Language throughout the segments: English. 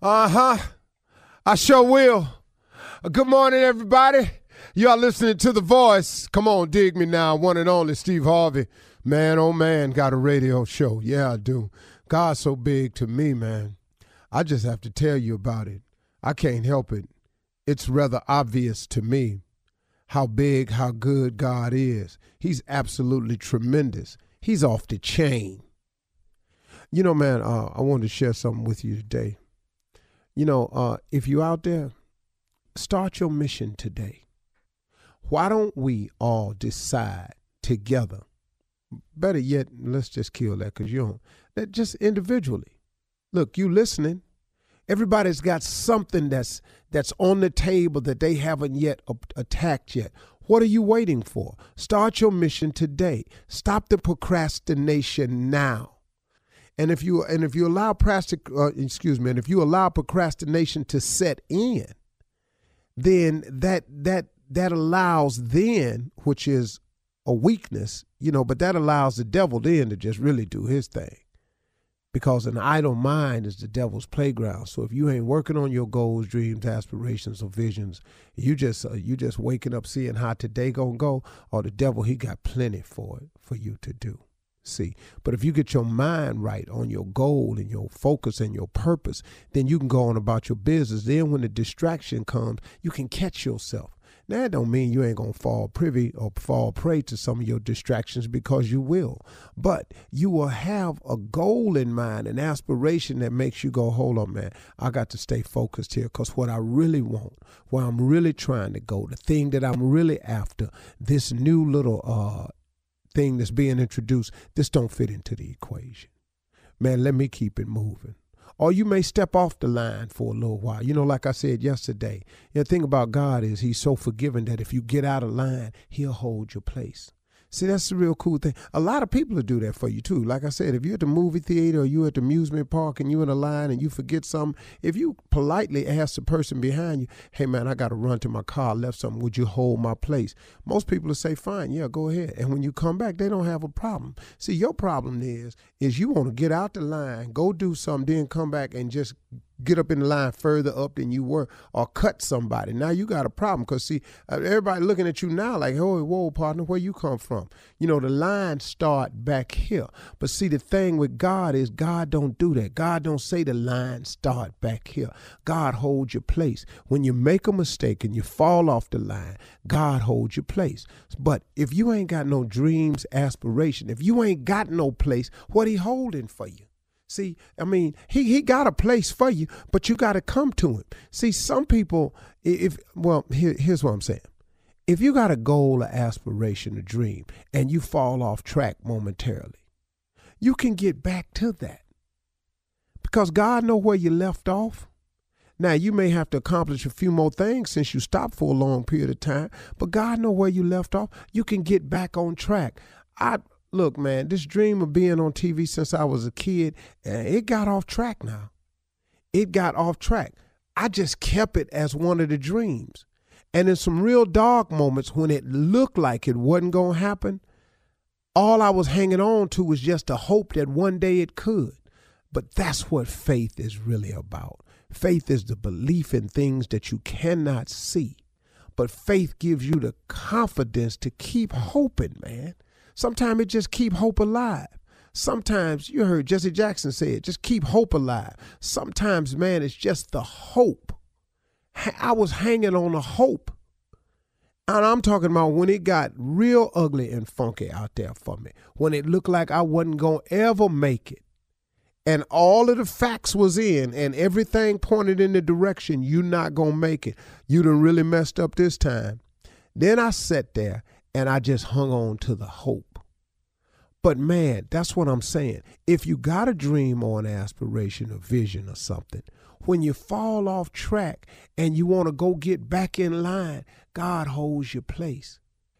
Uh huh. I sure will. Good morning, everybody. You are listening to The Voice. Come on, dig me now. One and only Steve Harvey. Man, oh man, got a radio show. Yeah, I do. God's so big to me, man. I just have to tell you about it. I can't help it. It's rather obvious to me how big, how good God is. He's absolutely tremendous. He's off the chain. You know, man, uh, I wanted to share something with you today. You know, uh, if you're out there, start your mission today. Why don't we all decide together? Better yet, let's just kill that because you don't. That just individually. Look, you listening. Everybody's got something that's that's on the table that they haven't yet attacked yet. What are you waiting for? Start your mission today. Stop the procrastination now. And if you and if you allow plastic, uh, excuse me, and if you allow procrastination to set in, then that that that allows then, which is a weakness, you know, but that allows the devil then to just really do his thing. Because an idle mind is the devil's playground. So if you ain't working on your goals, dreams, aspirations, or visions, you just uh, you just waking up seeing how today gonna go, or the devil he got plenty for it for you to do see. But if you get your mind right on your goal and your focus and your purpose, then you can go on about your business. Then when the distraction comes, you can catch yourself. Now that don't mean you ain't gonna fall privy or fall prey to some of your distractions because you will. But you will have a goal in mind, an aspiration that makes you go, hold on, man, I got to stay focused here because what I really want, where I'm really trying to go, the thing that I'm really after, this new little uh thing that's being introduced, this don't fit into the equation. Man, let me keep it moving. Or you may step off the line for a little while. You know, like I said yesterday, the thing about God is He's so forgiving that if you get out of line, He'll hold your place. See, that's the real cool thing. A lot of people will do that for you too. Like I said, if you're at the movie theater or you're at the amusement park and you're in a line and you forget something, if you politely ask the person behind you, hey man, I got to run to my car, I left something, would you hold my place? Most people will say, fine, yeah, go ahead. And when you come back, they don't have a problem. See, your problem is, is you want to get out the line, go do something, then come back and just get up in the line further up than you were or cut somebody. Now you got a problem because see, uh, everybody looking at you now like, oh, whoa, partner, where you come from? You know, the line start back here. But see, the thing with God is God don't do that. God don't say the line start back here. God holds your place. When you make a mistake and you fall off the line, God holds your place. But if you ain't got no dreams, aspiration, if you ain't got no place, what he holding for you? See, I mean, he he got a place for you, but you got to come to him. See, some people, if well, here, here's what I'm saying. If you got a goal, an aspiration, a dream, and you fall off track momentarily, you can get back to that because God know where you left off. Now you may have to accomplish a few more things since you stopped for a long period of time, but God know where you left off. You can get back on track. I look, man, this dream of being on TV since I was a kid, and it got off track now. It got off track. I just kept it as one of the dreams. And in some real dark moments when it looked like it wasn't going to happen, all I was hanging on to was just a hope that one day it could. But that's what faith is really about. Faith is the belief in things that you cannot see. But faith gives you the confidence to keep hoping, man. Sometimes it just keep hope alive. Sometimes you heard Jesse Jackson say it, just keep hope alive. Sometimes, man, it's just the hope. I was hanging on a hope. And I'm talking about when it got real ugly and funky out there for me. When it looked like I wasn't going to ever make it. And all of the facts was in and everything pointed in the direction you're not going to make it. You done really messed up this time. Then I sat there and I just hung on to the hope. But man, that's what I'm saying. If you got a dream or an aspiration or vision or something, when you fall off track and you want to go get back in line, God holds your place.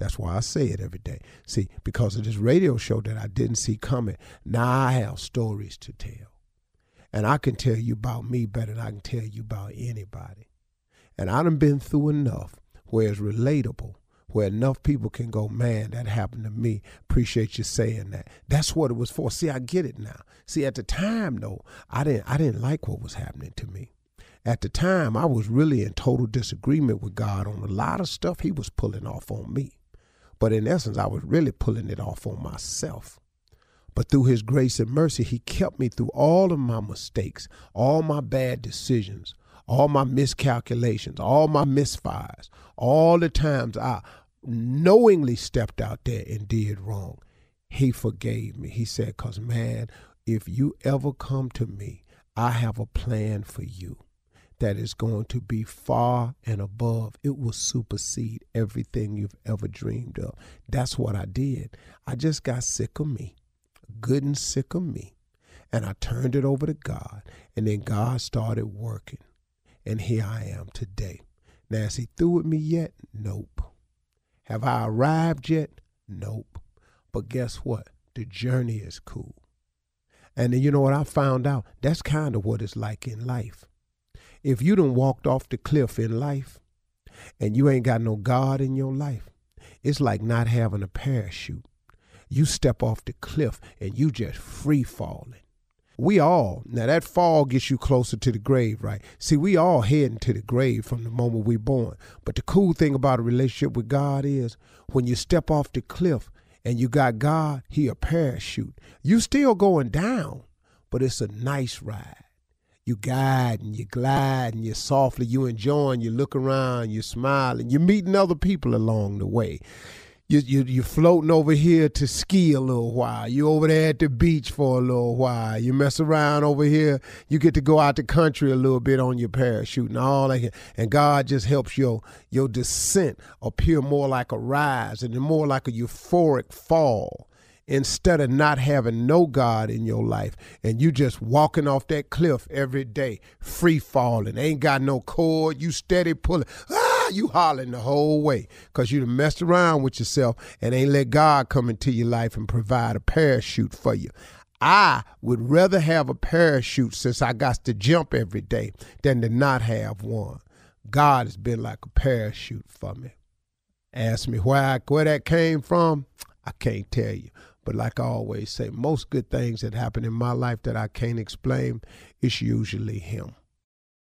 That's why I say it every day. See, because of this radio show that I didn't see coming, now I have stories to tell. And I can tell you about me better than I can tell you about anybody. And I done been through enough where it's relatable, where enough people can go, man, that happened to me. Appreciate you saying that. That's what it was for. See, I get it now. See, at the time though, I didn't I didn't like what was happening to me. At the time, I was really in total disagreement with God on a lot of stuff he was pulling off on me. But in essence, I was really pulling it off on myself. But through his grace and mercy, he kept me through all of my mistakes, all my bad decisions, all my miscalculations, all my misfires, all the times I knowingly stepped out there and did wrong. He forgave me. He said, Because, man, if you ever come to me, I have a plan for you that is going to be far and above. It will supersede everything you've ever dreamed of. That's what I did. I just got sick of me, good and sick of me. And I turned it over to God. And then God started working. And here I am today. Now, is he through with me yet? Nope. Have I arrived yet? Nope. But guess what? The journey is cool. And then you know what I found out? That's kind of what it's like in life if you done walked off the cliff in life and you ain't got no God in your life, it's like not having a parachute. You step off the cliff and you just free falling. We all, now that fall gets you closer to the grave, right? See, we all heading to the grave from the moment we born. But the cool thing about a relationship with God is when you step off the cliff and you got God, he a parachute. You still going down, but it's a nice ride you guide and you glide and you softly, you enjoying, you look around, you smiling, you're meeting other people along the way. You, you, you're floating over here to ski a little while. You over there at the beach for a little while. You mess around over here. You get to go out the country a little bit on your parachute and all that. And God just helps your your descent appear more like a rise and more like a euphoric fall instead of not having no God in your life and you just walking off that cliff every day, free falling, ain't got no cord, you steady pulling. Ah, you hollering the whole way because you messed around with yourself and ain't let God come into your life and provide a parachute for you. I would rather have a parachute since I got to jump every day than to not have one. God has been like a parachute for me. Ask me I, where that came from. I can't tell you. But like I always say, most good things that happen in my life that I can't explain, it's usually him.